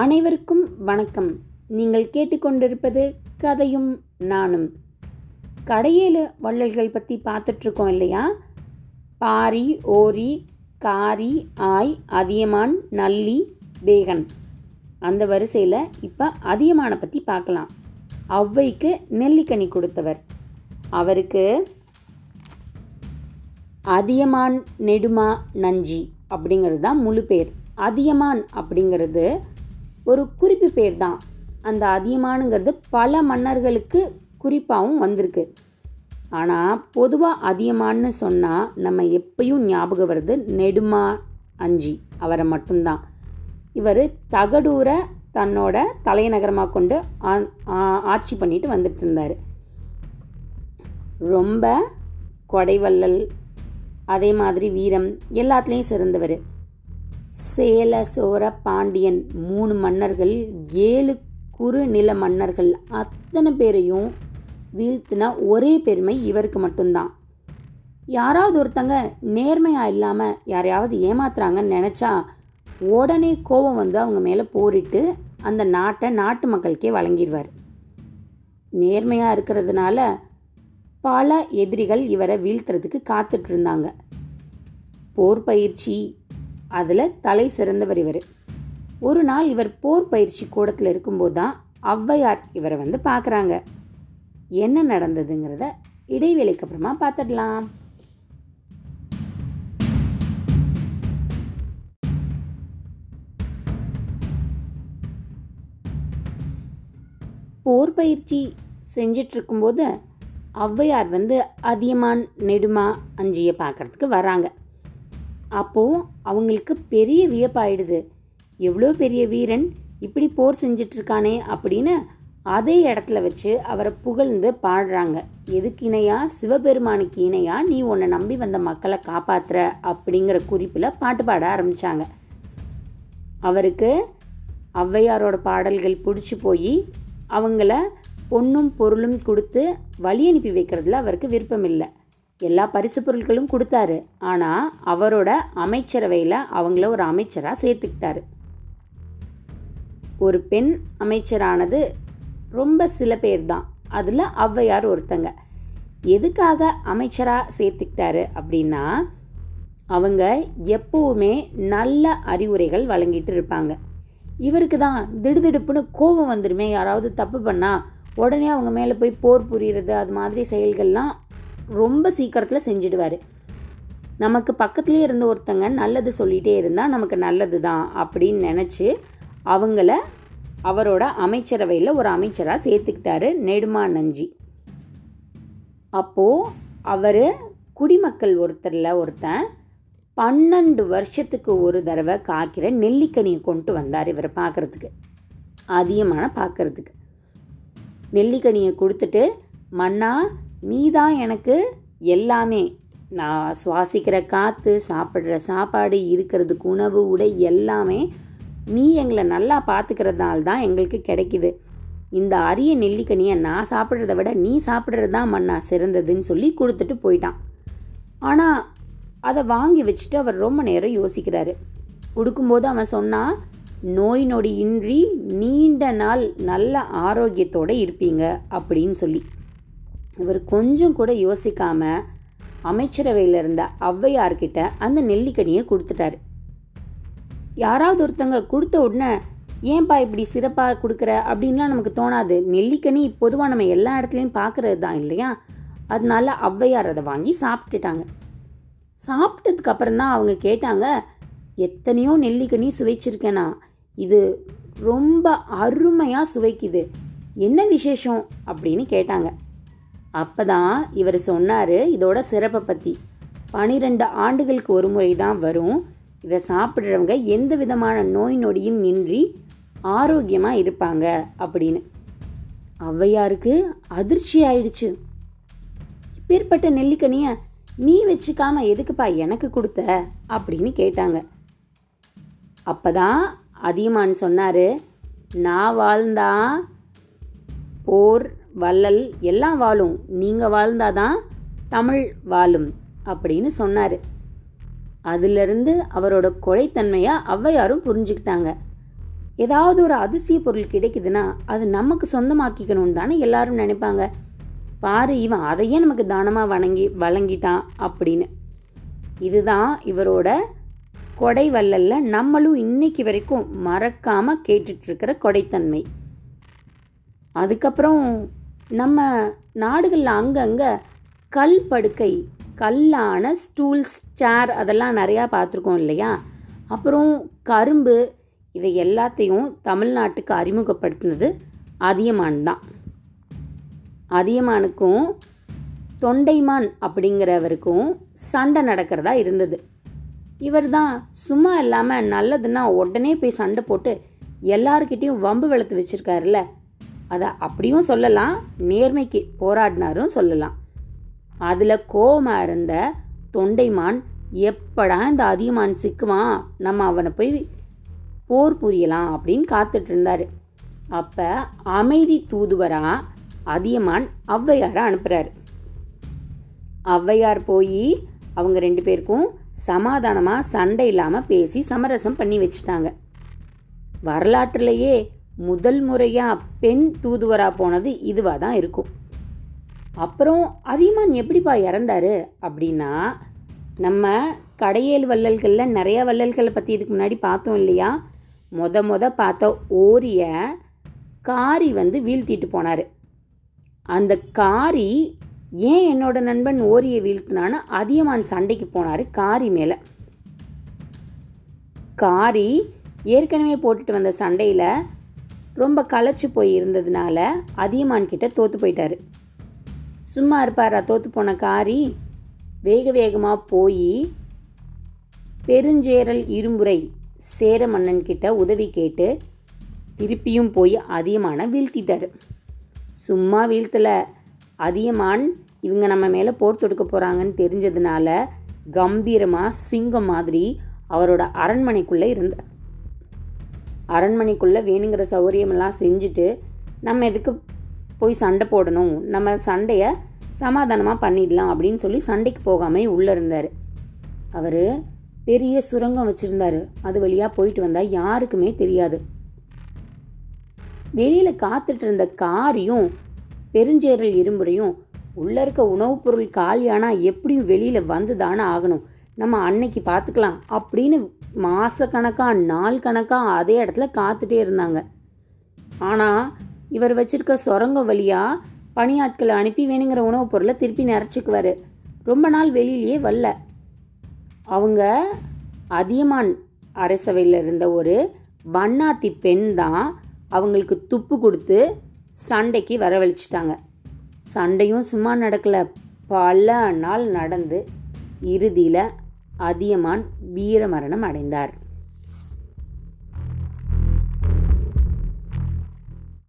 அனைவருக்கும் வணக்கம். நீங்கள் கேட்டுக்கொண்டிருப்பது கதையும் நானும். கடையேழு வள்ளல்கள் பற்றி பார்த்துட்ருக்கோம் இல்லையா? பாரி ஓரி காரி ஆய் அதியமான் நல்லி பேகன் அந்த வரிசையில் இப்போ அதியமானை பற்றி பார்க்கலாம். ஔவைக்கு நெல்லிக்கனி கொடுத்தவர். அவருக்கு அதியமான் நெடுமா நஞ்சி அப்படிங்கிறது தான் முழு பேர். அதியமான் அப்படிங்கிறது ஒரு குறிப்பு பேர் தான் அந்த அதியமானுங்கிறது பல மன்னர்களுக்கு குறிப்பாகவும் வந்திருக்கு. ஆனால் பொதுவாக அதியமான்னு சொன்னால் நம்ம எப்பயும் ஞாபகம் வருது நெடுமா அஞ்சி அவரை மட்டும்தான். இவர் தகடூரை தன்னோட தலைநகரமாக கொண்டு ஆட்சி பண்ணிட்டு வந்துட்டு இருந்தார். ரொம்ப கொடைவள்ளல் அதே மாதிரி வீரம் எல்லாத்துலேயும் சிறந்தவர். சேல சோர பாண்டியன் மூணு மன்னர்கள் ஏழு குறு நில மன்னர்கள். அத்தனை பேரையும் வீழ்த்தின ஒரே பெருமை இவருக்கு மட்டும்தான். யாராவது ஒருத்தங்க நேர்மையாக இல்லாமல் யாரையாவது ஏமாத்துறாங்கன்னு நினச்சா உடனே கோபம் வந்து அவங்க மேலே போரிட்டு அந்த நாட்டை நாட்டு மக்களுக்கே வழங்கிடுவார். நேர்மையாக இருக்கிறதுனால பல எதிரிகள் இவரை வீழ்த்துறதுக்கு காத்துட்டு இருந்தாங்க. போர் பயிற்சி அதில் தலை சிறந்தவர் இவர். ஒரு நாள் இவர் போர் பயிற்சி கூடத்தில் இருக்கும்போது தான் ஔவையார் இவரை வந்து பார்க்குறாங்க என்ன நடந்ததுங்கிறத இடைவேளைக்கு அப்புறமா பார்த்துடலாம் போர் பயிற்சி செஞ்சிட்ருக்கும்போது ஔவையார் வந்து அதியமான் நெடுமா அஞ்சியை பார்க்கறதுக்கு வராங்க. அப்போது அவங்களுக்கு பெரிய வியப்பாயிடுது. எவ்வளோ பெரிய வீரன்? இப்படி போர் செஞ்சிட்ருக்கானே அப்படின்னு அதே இடத்துல வச்சு அவரை புகழ்ந்து பாடுறாங்க. எதுக்கு இணையாக சிவபெருமானுக்கு இணையாக நீ உன்னை நம்பி வந்த மக்களை காப்பாற்றுற அப்படிங்கிற குறிப்பில் பாட்டு பாட ஆரம்பிச்சாங்க. அவருக்கு ஔவையாரோட பாடல்கள் பிடிச்சி போய் அவங்கள பொண்ணும் பொருளும் கொடுத்து வழி அனுப்பி வைக்கிறதுல அவருக்கு விருப்பம் இல்லை எல்லா பரிசு பொருட்களும் கொடுத்தாரு. ஆனால் அவரோட அமைச்சரவையில் அவங்கள ஒரு அமைச்சராக சேர்த்துக்கிட்டாரு. ஒரு பெண் அமைச்சரானது ரொம்ப சில பேர் தான் அதில் ஔவையார் ஒருத்தங்க. எதுக்காக அமைச்சராக சேர்த்துக்கிட்டாரு அப்படின்னா அவங்க எப்பவுமே நல்ல அறிவுரைகள் வழங்கிட்டு இருப்பாங்க. இவருக்கு தான் திடுதிடுப்புன்னு கோபம் வந்துடுமே யாராவது தப்பு பண்ணால் உடனே அவங்க மேலே போய் போர் புரியுறது அது மாதிரி செயல்கள்லாம் ரொம்ப சீக்கிரத்தில் செஞ்சிடுவார். நமக்கு பக்கத்துலேயே இருந்த ஒருத்தங்க நல்லது சொல்லிகிட்டே இருந்தால் நமக்கு நல்லது தான் அப்படின்னு நினச்சி அவங்கள அவரோட அமைச்சரவையில் ஒரு அமைச்சராக சேர்த்துக்கிட்டாரு நெடுமா நஞ்சி. அப்போது அவர் குடிமக்கள் ஒருத்தரில் ஒருத்தன் பன்னெண்டு வருஷத்துக்கு ஒரு தடவை காய்க்கிற நெல்லிக்கனியை கொண்டு வந்தார் இவரை பார்க்குறதுக்கு. அதிகமான பார்க்கறதுக்கு. நெல்லிக்கனியை கொடுத்துட்டு மன்னா நீ தான் எனக்கு எல்லாமே. நான் சுவாசிக்கிற காற்று சாப்பிட்ற சாப்பாடு இருக்கிறதுக்கு உணவு உடை எல்லாமே நீ எங்களை நல்லா பார்த்துக்கிறதால தான் எங்களுக்கு கிடைக்கிது. இந்த அரிய நெல்லிக்கனியை நான் சாப்பிட்றத விட நீ சாப்பிட்றது தான் மண்ணா சிறந்ததுன்னு சொல்லி கொடுத்துட்டு போயிட்டான். ஆனால் அதை வாங்கி வச்சுட்டு அவர் ரொம்ப நேரம் யோசிக்கிறாரு. கொடுக்கும்போது அவன் சொன்னான் நோய் நொடி இன்றி நீண்ட நாள் நல்ல ஆரோக்கியத்தோடு இருப்பீங்க அப்படின்னு சொல்லி. இவர் கொஞ்சம் கூட யோசிக்காம அமைச்சரவையில் இருந்த ஔவையார்கிட்ட அந்த நெல்லிக்கனியை கொடுத்துட்டாரு. யாராவது ஒருத்தங்க கொடுத்த உடனே ஏன்பா இப்படி சிறப்பாக கொடுக்குற? அப்படின்லாம் நமக்கு தோணாது. நெல்லிக்கனி பொதுவாக நம்ம எல்லா இடத்துலையும் பார்க்கறது தான் இல்லையா? அதனால ஔவையார் அதை வாங்கி சாப்பிட்டுட்டாங்க. சாப்பிட்டதுக்கு அப்புறம் தான் அவங்க கேட்டாங்க எத்தனையோ நெல்லிக்கனி சுவைச்சிருக்கேனா? இது ரொம்ப அருமையாக சுவைக்குது. என்ன விசேஷம்? அப்படின்னு கேட்டாங்க. அப்போ தான் இவர் சொன்னார் இதோட சிறப்பை பற்றி பனிரெண்டு ஆண்டுகளுக்கு ஒரு முறை தான் வரும். இதை சாப்பிட்றவங்க எந்த விதமான நோய் நொடியும் இன்றி ஆரோக்கியமாக இருப்பாங்க அப்படின்னு. ஔவையாருக்கு அதிர்ச்சி ஆயிடுச்சு. இப்பேற்பட்ட நெல்லிக்கனியை நீ வச்சுக்காம எதுக்குப்பா எனக்கு கொடுத்த? அப்படின்னு கேட்டாங்க. அப்பதான் அதியமான் சொன்னார் நான் வாழ்ந்தா போர் வள்ளல் எல்லாம் வாழும். நீங்கள் வாழ்ந்தாதான் தமிழ் வாழும் அப்படின்னு சொன்னார். அதிலிருந்து அவரோட கொடைத்தன்மையை ஔவையாரும் புரிஞ்சுக்கிட்டாங்க. ஏதாவது ஒரு அதிசய பொருள் கிடைக்குதுன்னா அது நமக்கு சொந்தமாக்கிக்கணும்னு தானே எல்லாரும் நினைப்பாங்க. பாரு இவன் அதையே நமக்கு தானமாக வணங்கி வழங்கிட்டான் அப்படின்னு. இதுதான் இவரோட கொடை வள்ளல்ல நம்மளும் இன்னைக்கு வரைக்கும் மறக்காமல் கேட்டுட்ருக்கிற கொடைத்தன்மை. அதுக்கப்புறம் நம்ம நாடுகளில் அங்கங்கே கல் படுக்கை கல்லான ஸ்டூல்ஸ் சேர் அதெல்லாம் நிறையா பார்த்துருக்கோம் இல்லையா? அப்புறம் கரும்பு இதை எல்லாத்தையும் தமிழ்நாட்டுக்கு அறிமுகப்படுத்தினது அதியமான் தான் அதியமானுக்கும் தொண்டைமான் அப்படிங்கிறவருக்கும் சண்டை நடக்கிறதா இருந்தது. இவர் தான் சும்மா இல்லாமல் நல்லதுன்னா உடனே போய் சண்டை போட்டு எல்லாருக்கிட்டேயும் வம்பு வெளுத்து வச்சுருக்காருல்ல. அதை அப்படியும் சொல்லலாம் நேர்மைக்கு போராடினாரும் சொல்லலாம். அதில் கோபமாக இருந்த தொண்டைமான் எப்படா இந்த அதிகமான் சிக்குவான்? நம்ம அவனை போய் போர் புரியலாம் அப்படின்னு காத்துட்டு இருந்தார் அப்போ அமைதி தூதுவராக அதியமான் ஔவையாரை அனுப்புகிறார் ஔவையார் போய் அவங்க ரெண்டு பேருக்கும் சமாதானமாக சண்டை இல்லாமல் பேசி சமரசம் பண்ணி வச்சுட்டாங்க. வரலாற்றுலேயே முதல் முறையாக பெண் தூதுவராக போனது இதுவாக தான் இருக்கும். அப்புறம் அதியமான் எப்படிப்பா இறந்தாரு அப்படின்னா நம்ம கடையேழு வள்ளல்களில் நிறைய வள்ளல்களை பற்றி இதுக்கு முன்னாடி பார்த்தோம் இல்லையா? மொத மொத பார்த்த ஓரிய காரி வந்து வீழ்த்திட்டு போனார். அந்த காரி ஏன் என்னோட நண்பன் ஓரியை வீழ்த்தினான்னு அதியமான் சண்டைக்கு போனார் காரி மேலே. காரி ஏற்கனவே போட்டுட்டு வந்த சண்டையில் ரொம்ப களைச்சி போய் இருந்ததுனால அதியமான் தோற்று தோத்து போயிட்டாரு. சும்மா இருப்பாரா தோற்று போன காரி? வேக வேகமாக போய் பெருஞ்சேரல் இரும்புரை சேர மன்னன்கிட்ட உதவி கேட்டு திருப்பியும் போய் அதியமான வீழ்த்திட்டார். சும்மா வீழ்த்தல. அதியமான் இவங்க நம்ம மேலே போர் தொடுக்க போகிறாங்கன்னு தெரிஞ்சதுனால கம்பீரமாக சிங்கம் மாதிரி அவரோட அரண்மனைக்குள்ளே இருந்தார். அரண்மனைக்குள்ளே வேணுங்கிற சௌகரியமெல்லாம் செஞ்சுட்டு நம்ம எதுக்கு போய் சண்டை போடணும்? நம்ம சண்டையை சமாதானமாக பண்ணிடலாம் அப்படின்னு சொல்லி சண்டைக்கு போகாமல் உள்ளே இருந்தார். அவர் பெரிய சுரங்கம் வச்சுருந்தாரு. அது வழியாக போயிட்டு வந்தால் யாருக்குமே தெரியாது. வெளியில் காத்துட்டு இருந்த காரியும் பெருஞ்சேரல் இரும்புறையும் உள்ளே இருக்க உணவுப் பொருள் காலியானா எப்படியும் வெளியில் வந்து தானே ஆகணும். நம்ம அன்னைக்கு பார்த்துக்கலாம் அப்படின்னு மாதக்கணக்காக நாள் கணக்காக அதே இடத்துல காத்துட்டே இருந்தாங்க. ஆனால் இவர் வச்சிருக்க சுரங்கம் வழியாக பணியாட்களை அனுப்பி வேணுங்கிற உணவுப் பொருளை திருப்பி நிறச்சிக்குவார் ரொம்ப நாள் வெளியிலேயே வரல. அவங்க அதியமான் அரசவையில் இருந்த ஒரு வண்ணாத்தி பெண் தான் அவங்களுக்கு துப்பு கொடுத்து சண்டைக்கு வரவழைச்சிட்டாங்க. சண்டையும் சும்மா நடக்கலை. பல நாள் நடந்து இறுதியில் அதியமான் வீரமரணம் அடைந்தார்.